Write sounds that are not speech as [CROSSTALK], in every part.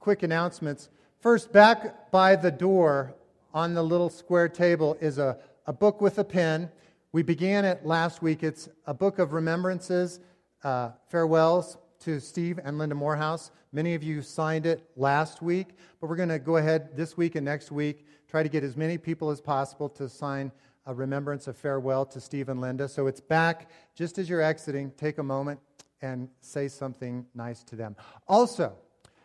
quick announcements. First, back by the door on the little square table is a, a book with a pen. We began it last week. It's a book of remembrances, uh, farewells to Steve and Linda Morehouse. Many of you signed it last week, but we're going to go ahead this week and next week, try to get as many people as possible to sign a remembrance of farewell to Steve and Linda. So it's back just as you're exiting. Take a moment and say something nice to them. Also,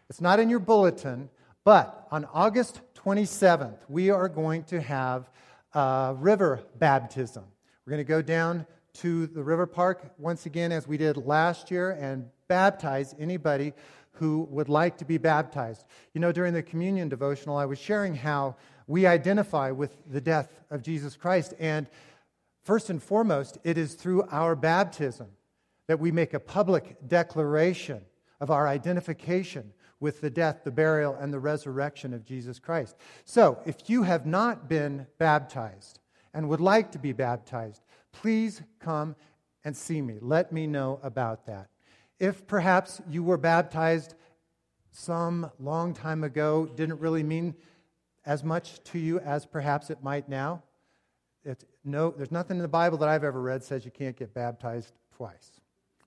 it's not in your bulletin, but on August 27th, we are going to have a river baptism. We're going to go down to the river park once again, as we did last year, and baptize anybody who would like to be baptized. You know, during the communion devotional, I was sharing how we identify with the death of Jesus Christ. And first and foremost, it is through our baptism that we make a public declaration of our identification with the death, the burial, and the resurrection of Jesus Christ. So, if you have not been baptized and would like to be baptized, please come and see me. Let me know about that. If perhaps you were baptized some long time ago, didn't really mean as much to you as perhaps it might now, it's, no, there's nothing in the Bible that I've ever read says you can't get baptized twice.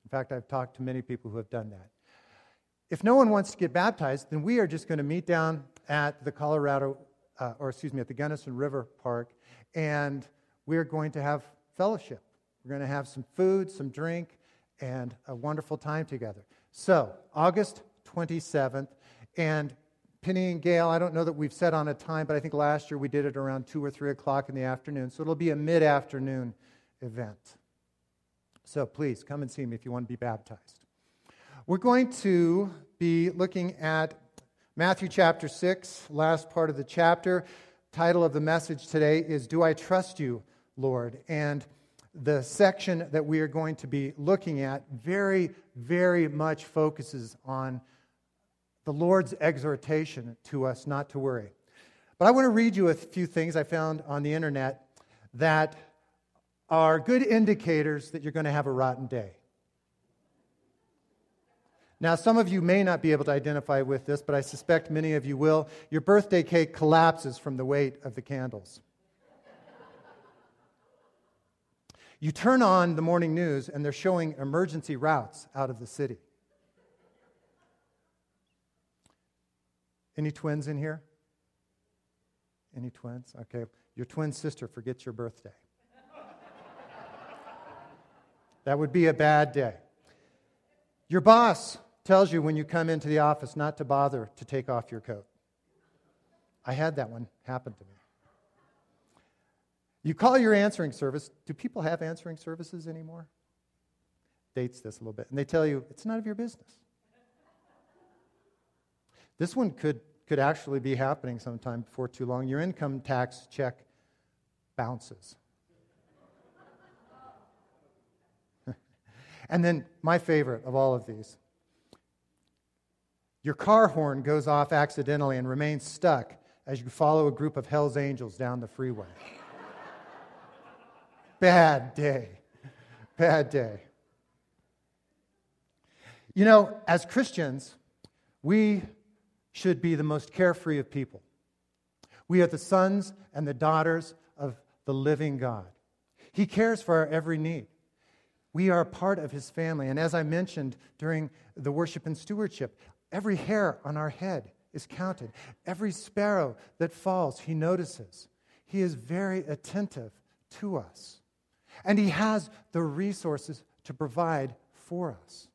In fact, I've talked to many people who have done that. If no one wants to get baptized, then we are just going to meet down at the Colorado, uh, or excuse me, at the Gunnison River Park, and we're going to have fellowship. We're going to have some food, some drink, and a wonderful time together. So, August 27th, and Penny and Gail, I don't know that we've set on a time, but I think last year we did it around 2 or 3 o'clock in the afternoon. So it'll be a mid afternoon event. So please come and see me if you want to be baptized. We're going to be looking at Matthew chapter 6, last part of the chapter. Title of the message today is Do I Trust You, Lord? And the section that we are going to be looking at very, very much focuses on the Lord's exhortation to us not to worry. But I want to read you a few things I found on the internet that are good indicators that you're going to have a rotten day. Now, some of you may not be able to identify with this, but I suspect many of you will. Your birthday cake collapses from the weight of the candles. you turn on the morning news, and they're showing emergency routes out of the city. Any twins in here? Any twins? Okay. Your twin sister forgets your birthday. That would be a bad day. Your boss tells you when you come into the office not to bother to take off your coat. I had that one happen to me. You call your answering service. Do people have answering services anymore? Dates this a little bit. And they tell you it's none of your business. This one could, could actually be happening sometime before too long. Your income tax check bounces. [LAUGHS] And then, my favorite of all of these your car horn goes off accidentally and remains stuck as you follow a group of Hell's Angels down the freeway. Bad day. Bad day. You know, as Christians, we should be the most carefree of people. We are the sons and the daughters of the living God. He cares for our every need. We are part of his family. And as I mentioned during the worship and stewardship, every hair on our head is counted. Every sparrow that falls, he notices. He is very attentive to us. And he has the resources to provide for us.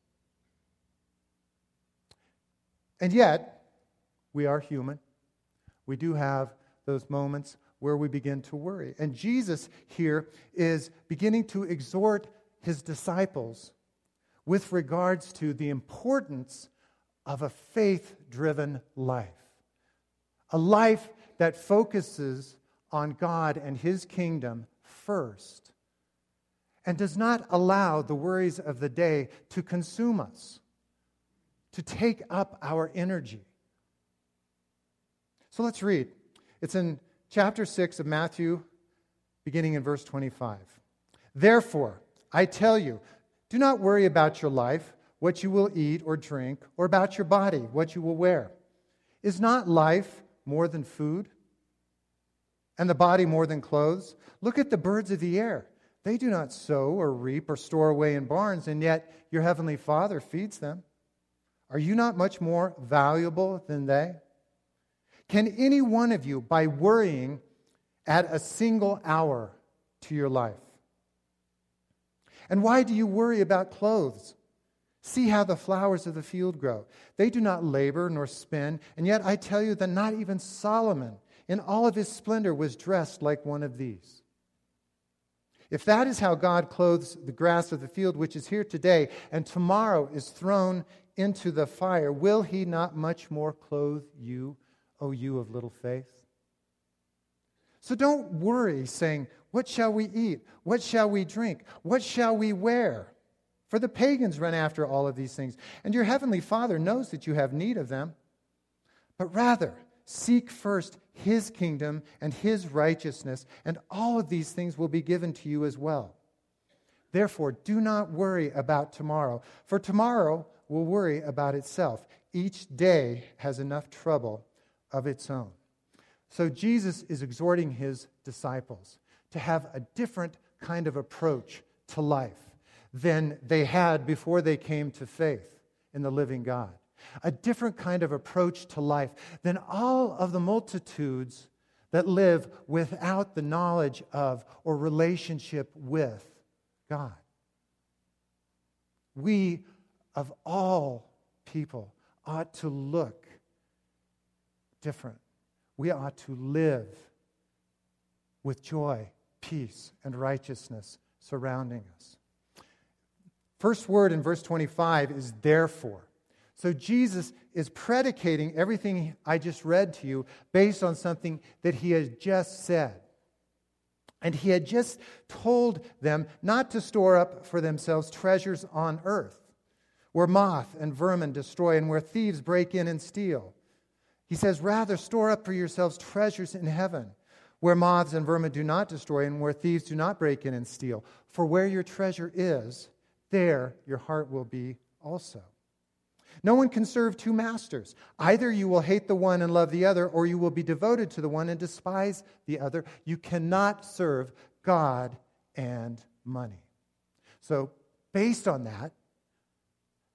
And yet, we are human. We do have those moments where we begin to worry. And Jesus here is beginning to exhort his disciples with regards to the importance of a faith driven life. A life that focuses on God and his kingdom first and does not allow the worries of the day to consume us, to take up our energy. So let's read. It's in chapter 6 of Matthew, beginning in verse 25. Therefore, I tell you, do not worry about your life, what you will eat or drink, or about your body, what you will wear. Is not life more than food? And the body more than clothes? Look at the birds of the air. They do not sow or reap or store away in barns, and yet your heavenly Father feeds them. Are you not much more valuable than they? Can any one of you, by worrying, add a single hour to your life? And why do you worry about clothes? See how the flowers of the field grow. They do not labor nor spin, and yet I tell you that not even Solomon, in all of his splendor, was dressed like one of these. If that is how God clothes the grass of the field, which is here today, and tomorrow is thrown into the fire, will he not much more clothe you, O you of little faith? So don't worry, saying, What shall we eat? What shall we drink? What shall we wear? For the pagans run after all of these things, and your heavenly Father knows that you have need of them. But rather, seek first his kingdom and his righteousness, and all of these things will be given to you as well. Therefore, do not worry about tomorrow, for tomorrow will worry about itself. Each day has enough trouble of its own. So, Jesus is exhorting his disciples to have a different kind of approach to life than they had before they came to faith in the living God. A different kind of approach to life than all of the multitudes that live without the knowledge of or relationship with God. We, of all people, ought to look different. We ought to live with joy, peace, and righteousness surrounding us. First word in verse 25 is therefore. So Jesus is predicating everything I just read to you based on something that he has just said. And he had just told them not to store up for themselves treasures on earth, where moth and vermin destroy and where thieves break in and steal. He says, Rather, store up for yourselves treasures in heaven, where moths and vermin do not destroy and where thieves do not break in and steal. For where your treasure is, there your heart will be also. No one can serve two masters. Either you will hate the one and love the other, or you will be devoted to the one and despise the other. You cannot serve God and money. So, based on that,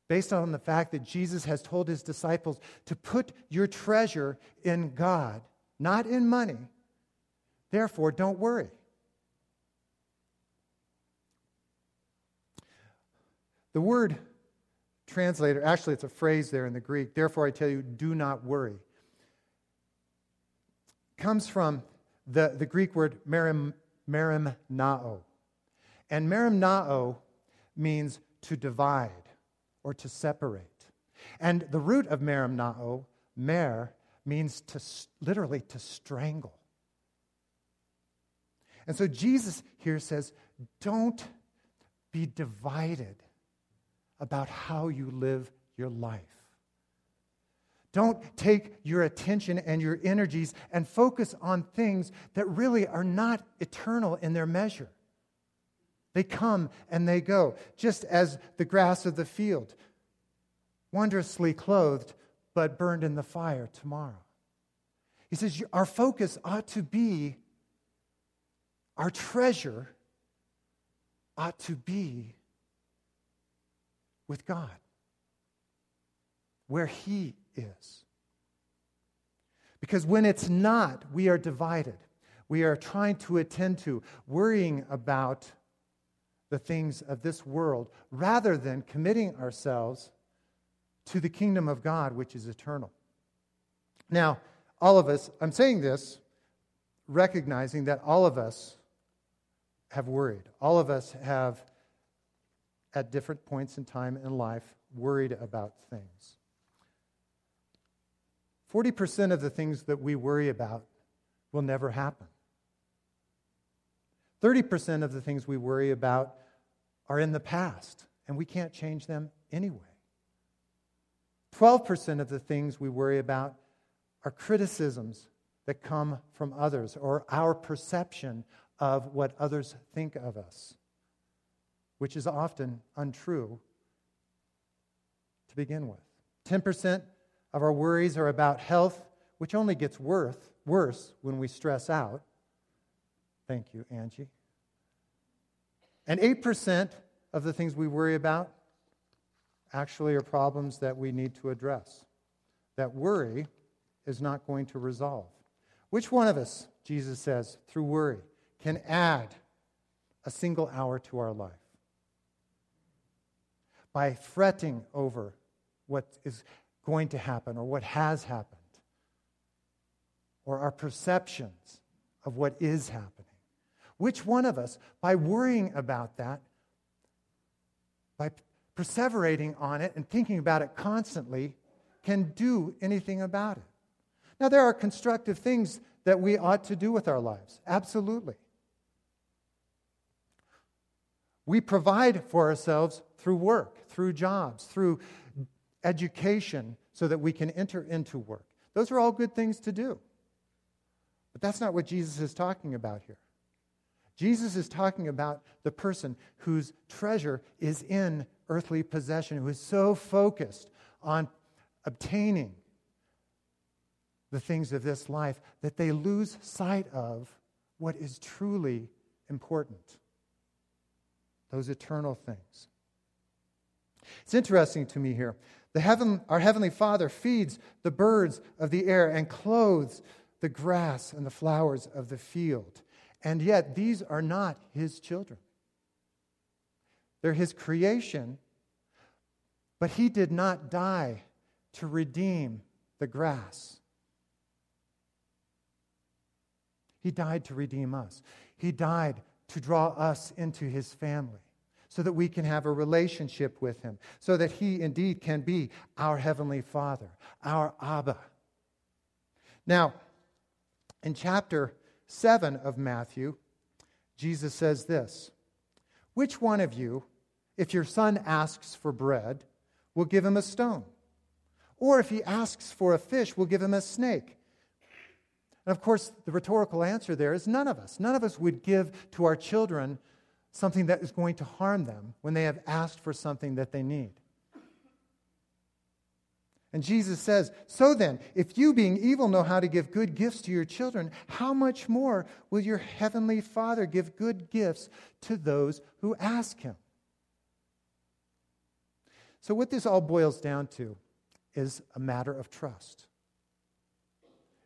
based on the fact that Jesus has told his disciples to put your treasure in God, not in money, therefore, don't worry. The word translator, actually, it's a phrase there in the Greek, therefore I tell you, do not worry, comes from the, the Greek word merim, merimnao. And merimnao means to divide or to separate. And the root of merimnao, mer, means to literally to strangle. And so Jesus here says, don't be divided about how you live your life. Don't take your attention and your energies and focus on things that really are not eternal in their measure. They come and they go, just as the grass of the field, wondrously clothed, but burned in the fire tomorrow. He says, Our focus ought to be, our treasure ought to be with God, where He is. Because when it's not, we are divided. We are trying to attend to, worrying about the things of this world, rather than committing ourselves to the kingdom of God, which is eternal. Now, all of us, I'm saying this recognizing that all of us have worried. All of us have at different points in time in life worried about things. 40% of the things that we worry about will never happen. 30% of the things we worry about are in the past, and we can't change them anyway. 12% of the things we worry about are criticisms that come from others or our perception of what others think of us which is often untrue to begin with. 10% of our worries are about health which only gets worse, worse when we stress out. Thank you, Angie. And 8% of the things we worry about actually are problems that we need to address. That worry is not going to resolve. Which one of us, Jesus says, through worry, can add a single hour to our life? By fretting over what is going to happen or what has happened, or our perceptions of what is happening. Which one of us, by worrying about that, by perseverating on it and thinking about it constantly, can do anything about it? Now, there are constructive things that we ought to do with our lives. Absolutely. We provide for ourselves through work, through jobs, through education, so that we can enter into work. Those are all good things to do. But that's not what Jesus is talking about here. Jesus is talking about the person whose treasure is in earthly possession, who is so focused on obtaining the things of this life that they lose sight of what is truly important those eternal things. It's interesting to me here. The heaven, our Heavenly Father feeds the birds of the air and clothes the grass and the flowers of the field. And yet, these are not His children. They're His creation, but He did not die to redeem the grass He died to redeem us. He died to draw us into his family so that we can have a relationship with him, so that he indeed can be our heavenly Father, our Abba. Now, in chapter 7 of Matthew, Jesus says this Which one of you, if your son asks for bread, will give him a stone? Or if he asks for a fish, will give him a snake? And of course, the rhetorical answer there is none of us. None of us would give to our children something that is going to harm them when they have asked for something that they need. And Jesus says, So then, if you, being evil, know how to give good gifts to your children, how much more will your heavenly Father give good gifts to those who ask him? So, what this all boils down to is a matter of trust.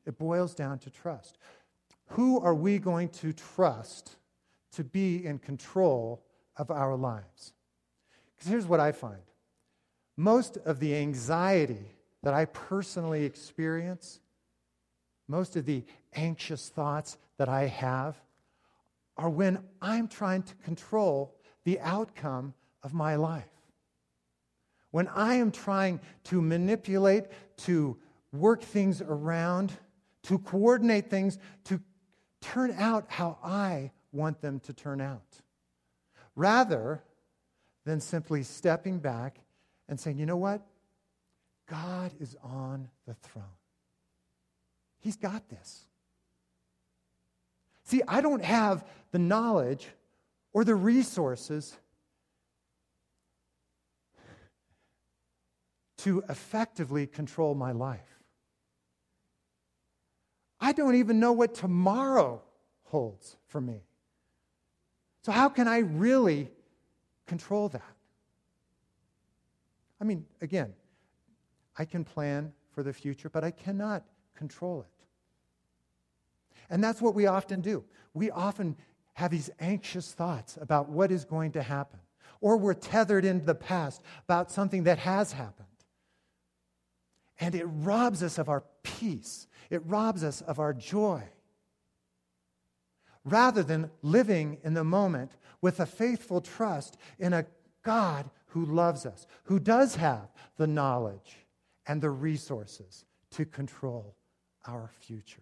It boils down to trust. Who are we going to trust to be in control of our lives? Because here's what I find most of the anxiety that I personally experience, most of the anxious thoughts that I have, are when I'm trying to control the outcome of my life. When I am trying to manipulate, to work things around, to coordinate things to turn out how I want them to turn out. Rather than simply stepping back and saying, you know what? God is on the throne. He's got this. See, I don't have the knowledge or the resources to effectively control my life. I don't even know what tomorrow holds for me. So, how can I really control that? I mean, again, I can plan for the future, but I cannot control it. And that's what we often do. We often have these anxious thoughts about what is going to happen, or we're tethered into the past about something that has happened. And it robs us of our peace, it robs us of our joy. Rather than living in the moment with a faithful trust in a God who loves us, who does have the knowledge and the resources to control our future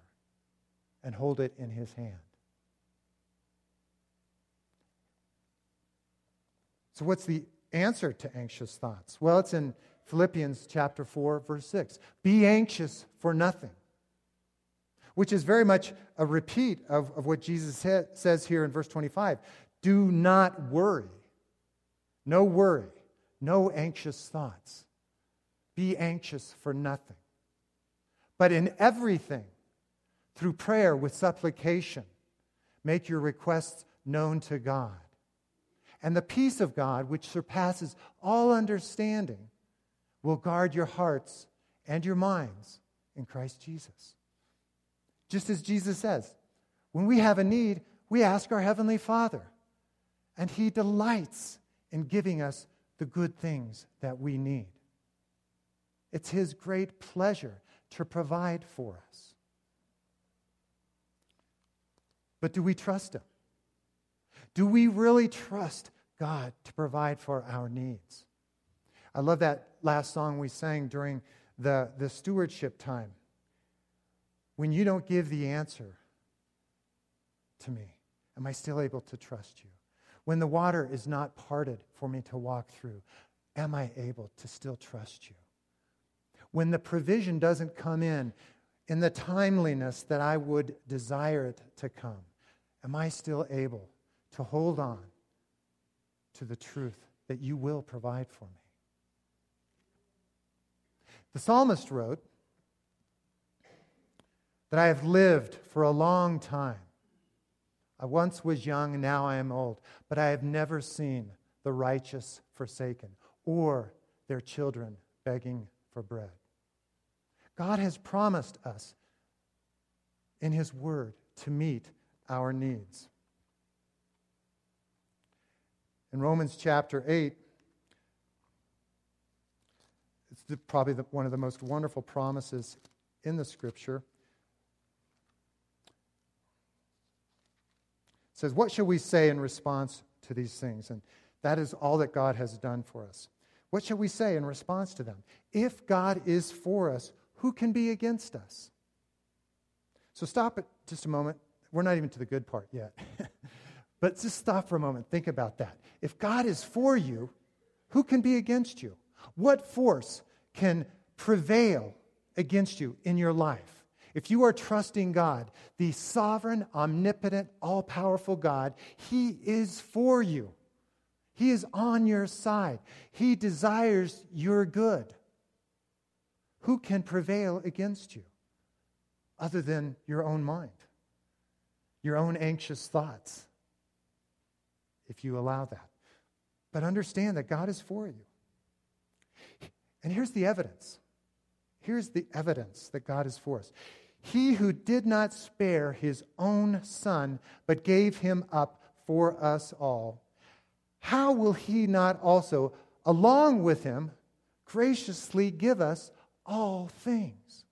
and hold it in his hand. So, what's the answer to anxious thoughts? Well, it's in Philippians chapter 4, verse 6. Be anxious for nothing. Which is very much a repeat of, of what Jesus sa- says here in verse 25. Do not worry. No worry. No anxious thoughts. Be anxious for nothing. But in everything, through prayer with supplication, make your requests known to God. And the peace of God, which surpasses all understanding, will guard your hearts and your minds in Christ Jesus. Just as Jesus says, when we have a need, we ask our Heavenly Father, and He delights in giving us the good things that we need. It's His great pleasure to provide for us. But do we trust Him? Do we really trust God to provide for our needs? I love that last song we sang during the, the stewardship time. When you don't give the answer to me, am I still able to trust you? When the water is not parted for me to walk through, am I able to still trust you? When the provision doesn't come in in the timeliness that I would desire it to come, am I still able to hold on to the truth that you will provide for me? The psalmist wrote that I have lived for a long time. I once was young, and now I am old, but I have never seen the righteous forsaken or their children begging for bread. God has promised us in His Word to meet our needs. In Romans chapter 8, it's the, probably the, one of the most wonderful promises in the scripture. It says, What shall we say in response to these things? And that is all that God has done for us. What shall we say in response to them? If God is for us, who can be against us? So stop it just a moment. We're not even to the good part yet. [LAUGHS] but just stop for a moment. Think about that. If God is for you, who can be against you? What force can prevail against you in your life? If you are trusting God, the sovereign, omnipotent, all powerful God, He is for you. He is on your side. He desires your good. Who can prevail against you other than your own mind, your own anxious thoughts, if you allow that? But understand that God is for you. And here's the evidence. Here's the evidence that God is for us. He who did not spare his own son, but gave him up for us all, how will he not also, along with him, graciously give us all things?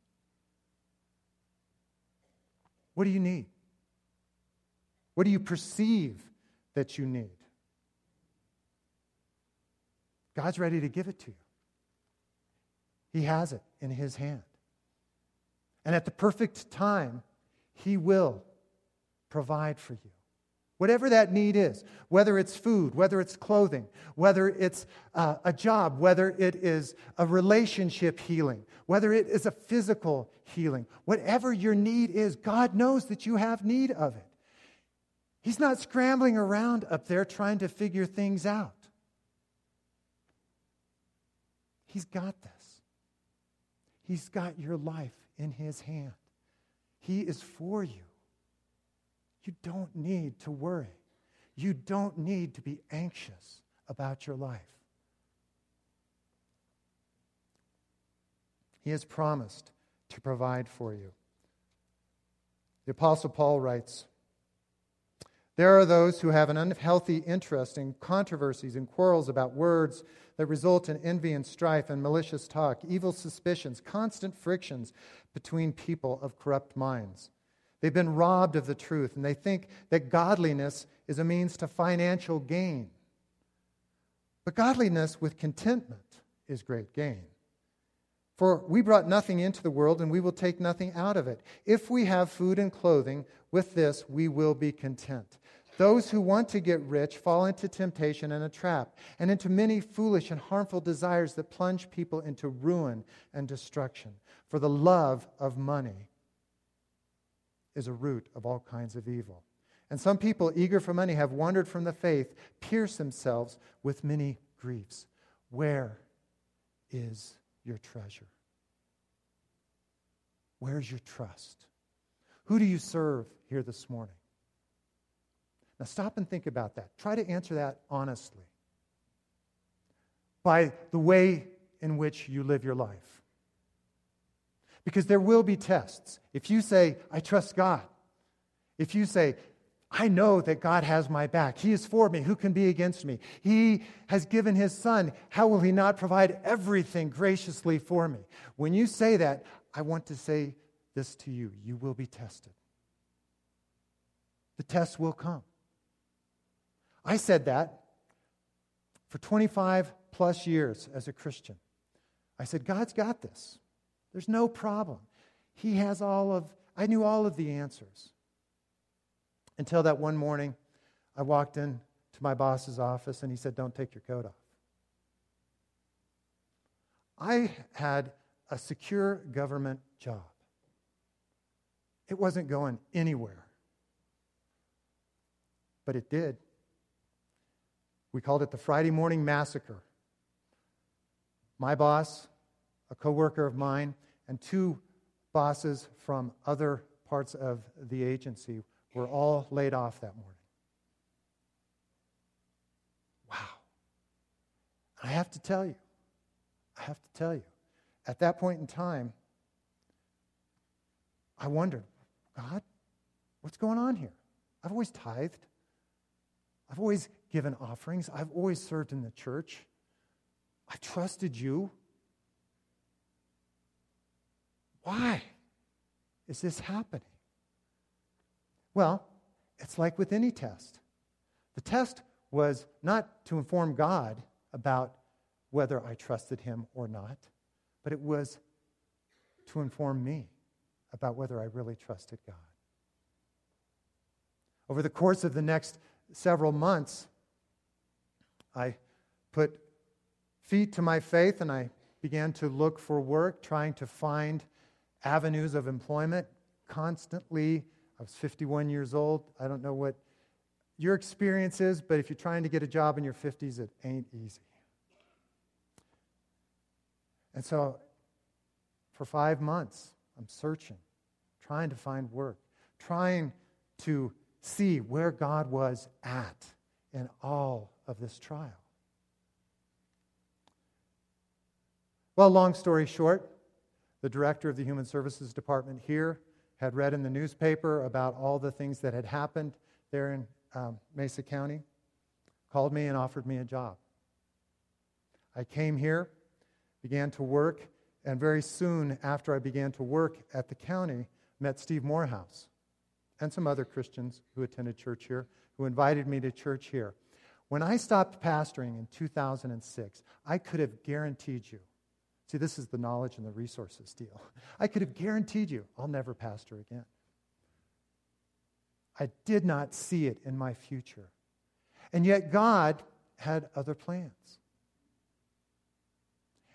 What do you need? What do you perceive that you need? God's ready to give it to you. He has it in His hand. And at the perfect time, He will provide for you. Whatever that need is, whether it's food, whether it's clothing, whether it's uh, a job, whether it is a relationship healing, whether it is a physical healing, whatever your need is, God knows that you have need of it. He's not scrambling around up there trying to figure things out. He's got this. He's got your life in His hand. He is for you. You don't need to worry. You don't need to be anxious about your life. He has promised to provide for you. The Apostle Paul writes There are those who have an unhealthy interest in controversies and quarrels about words that result in envy and strife and malicious talk, evil suspicions, constant frictions between people of corrupt minds. They've been robbed of the truth, and they think that godliness is a means to financial gain. But godliness with contentment is great gain. For we brought nothing into the world, and we will take nothing out of it. If we have food and clothing, with this we will be content. Those who want to get rich fall into temptation and a trap, and into many foolish and harmful desires that plunge people into ruin and destruction. For the love of money is a root of all kinds of evil. And some people, eager for money, have wandered from the faith, pierced themselves with many griefs. Where is your treasure? Where's your trust? Who do you serve here this morning? Now, stop and think about that. Try to answer that honestly by the way in which you live your life. Because there will be tests. If you say, I trust God, if you say, I know that God has my back. He is for me. Who can be against me? He has given his son. How will he not provide everything graciously for me? When you say that, I want to say this to you you will be tested. The test will come. I said that for 25 plus years as a Christian. I said, God's got this. There's no problem. He has all of, I knew all of the answers. Until that one morning, I walked in to my boss's office and he said, Don't take your coat off. I had a secure government job, it wasn't going anywhere. But it did. We called it the Friday Morning Massacre. My boss, a coworker of mine, and two bosses from other parts of the agency were all laid off that morning. Wow. I have to tell you, I have to tell you, at that point in time, I wondered, God, what's going on here? I've always tithed. I've always given offerings. I've always served in the church. I trusted you. Why is this happening? Well, it's like with any test. The test was not to inform God about whether I trusted him or not, but it was to inform me about whether I really trusted God. Over the course of the next several months, I put feet to my faith and I began to look for work, trying to find avenues of employment, constantly I was 51 years old. I don't know what your experience is, but if you're trying to get a job in your 50s, it ain't easy. And so for five months, I'm searching, trying to find work, trying to see where God was at in all of this trial. Well, long story short, the director of the Human Services Department here had read in the newspaper about all the things that had happened there in um, Mesa County, called me and offered me a job. I came here, began to work, and very soon after I began to work at the county, met Steve Morehouse and some other Christians who attended church here, who invited me to church here. When I stopped pastoring in 2006, I could have guaranteed you See, this is the knowledge and the resources deal. I could have guaranteed you I'll never pastor again. I did not see it in my future. And yet, God had other plans.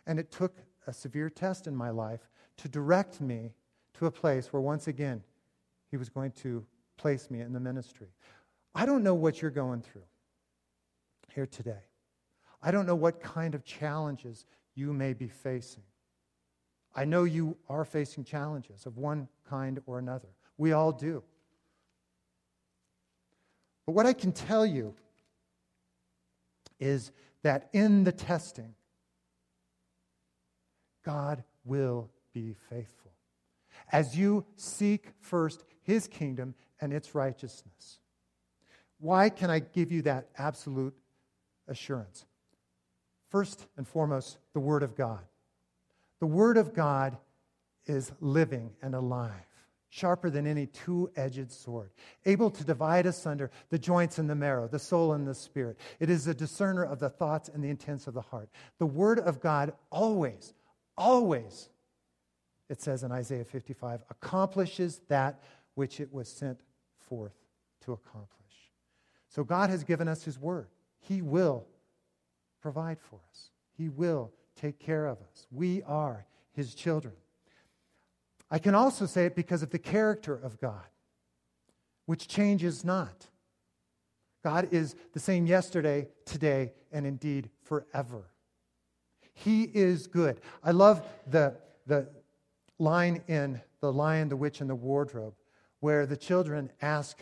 And it took a severe test in my life to direct me to a place where, once again, He was going to place me in the ministry. I don't know what you're going through here today. I don't know what kind of challenges you may be facing. I know you are facing challenges of one kind or another. We all do. But what I can tell you is that in the testing, God will be faithful. As you seek first his kingdom and its righteousness. Why can I give you that absolute assurance? First and foremost, the Word of God. The Word of God is living and alive, sharper than any two edged sword, able to divide asunder the joints and the marrow, the soul and the spirit. It is a discerner of the thoughts and the intents of the heart. The Word of God always, always, it says in Isaiah 55, accomplishes that which it was sent forth to accomplish. So God has given us His Word. He will provide for us, He will take care of us. We are His children. I can also say it because of the character of God, which changes not. God is the same yesterday, today, and indeed forever. He is good. I love the, the line in The Lion, the Witch, and the Wardrobe, where the children ask,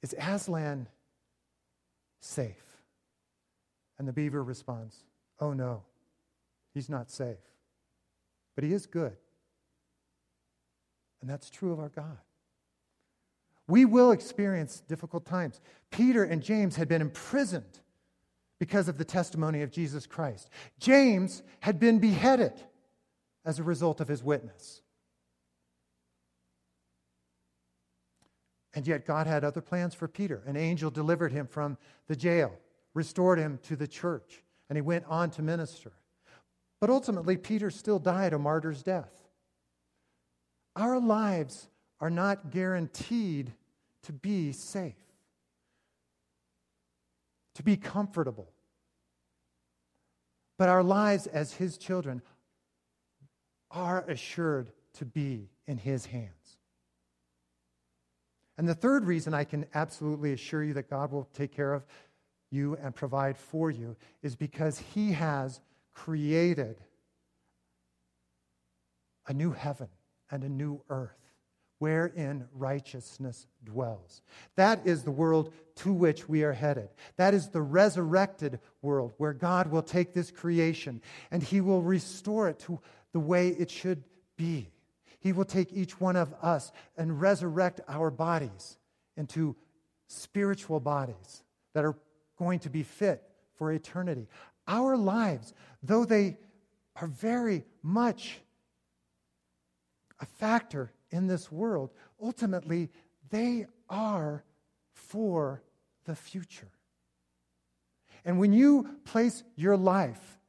Is Aslan safe? And the beaver responds, Oh no, he's not safe. But he is good. And that's true of our God. We will experience difficult times. Peter and James had been imprisoned because of the testimony of Jesus Christ. James had been beheaded as a result of his witness. And yet, God had other plans for Peter. An angel delivered him from the jail, restored him to the church, and he went on to minister. But ultimately, Peter still died a martyr's death. Our lives are not guaranteed to be safe, to be comfortable. But our lives as His children are assured to be in His hands. And the third reason I can absolutely assure you that God will take care of you and provide for you is because He has created a new heaven and a new earth wherein righteousness dwells. That is the world to which we are headed. That is the resurrected world where God will take this creation and he will restore it to the way it should be. He will take each one of us and resurrect our bodies into spiritual bodies that are going to be fit for eternity. Our lives, though they are very much a factor in this world, ultimately, they are for the future. And when you place your life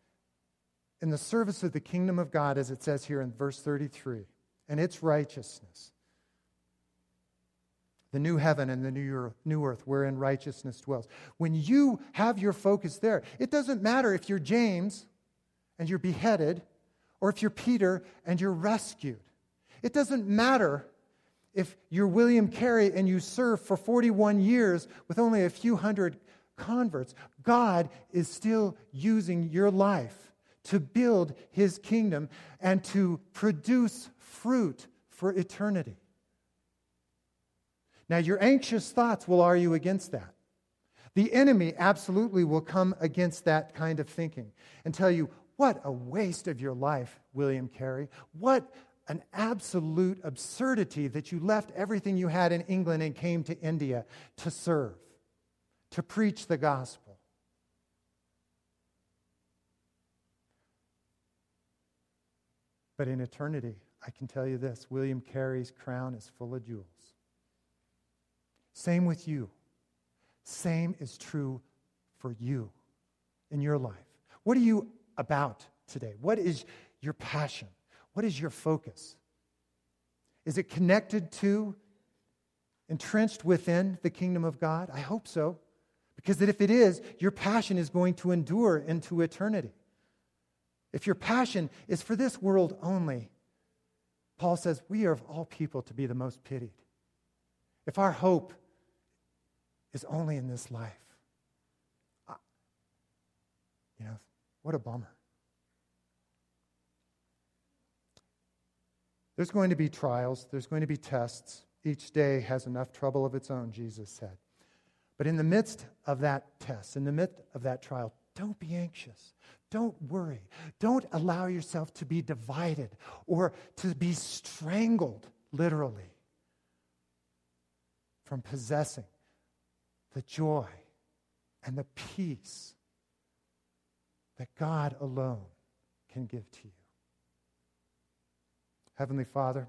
in the service of the kingdom of God, as it says here in verse 33, and its righteousness, the new heaven and the new earth wherein righteousness dwells. When you have your focus there, it doesn't matter if you're James and you're beheaded or if you're Peter and you're rescued. It doesn't matter if you're William Carey and you serve for 41 years with only a few hundred converts. God is still using your life to build his kingdom and to produce fruit for eternity. Now, your anxious thoughts will argue against that. The enemy absolutely will come against that kind of thinking and tell you, what a waste of your life, William Carey. What an absolute absurdity that you left everything you had in England and came to India to serve, to preach the gospel. But in eternity, I can tell you this William Carey's crown is full of jewels. Same with you. Same is true for you in your life. What are you about today? What is your passion? What is your focus? Is it connected to, entrenched within the kingdom of God? I hope so. Because that if it is, your passion is going to endure into eternity. If your passion is for this world only, Paul says, we are of all people to be the most pitied. If our hope is only in this life, you know, what a bummer. There's going to be trials, there's going to be tests. Each day has enough trouble of its own, Jesus said. But in the midst of that test, in the midst of that trial, don't be anxious. Don't worry. Don't allow yourself to be divided or to be strangled, literally, from possessing the joy and the peace that God alone can give to you. Heavenly Father,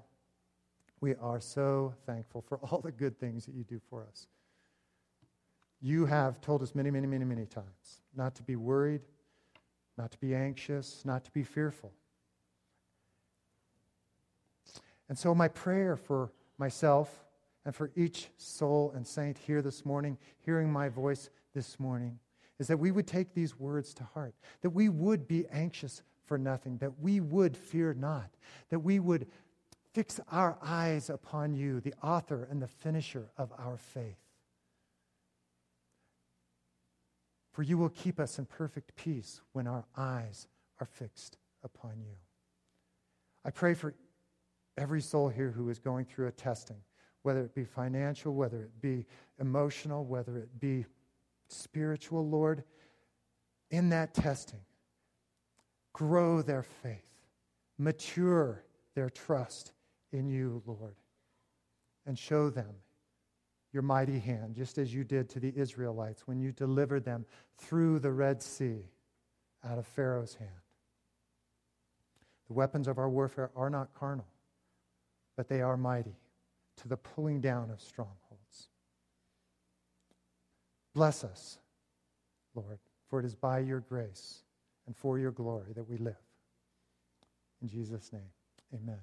we are so thankful for all the good things that you do for us. You have told us many, many, many, many times not to be worried, not to be anxious, not to be fearful. And so, my prayer for myself and for each soul and saint here this morning, hearing my voice this morning, is that we would take these words to heart, that we would be anxious for nothing, that we would fear not, that we would fix our eyes upon you, the author and the finisher of our faith. For you will keep us in perfect peace when our eyes are fixed upon you. I pray for every soul here who is going through a testing, whether it be financial, whether it be emotional, whether it be spiritual, Lord, in that testing, grow their faith, mature their trust in you, Lord, and show them your mighty hand, just as you did to the Israelites when you delivered them through the Red Sea out of Pharaoh's hand. The weapons of our warfare are not carnal, but they are mighty to the pulling down of strongholds. Bless us, Lord, for it is by your grace and for your glory that we live. In Jesus' name, amen.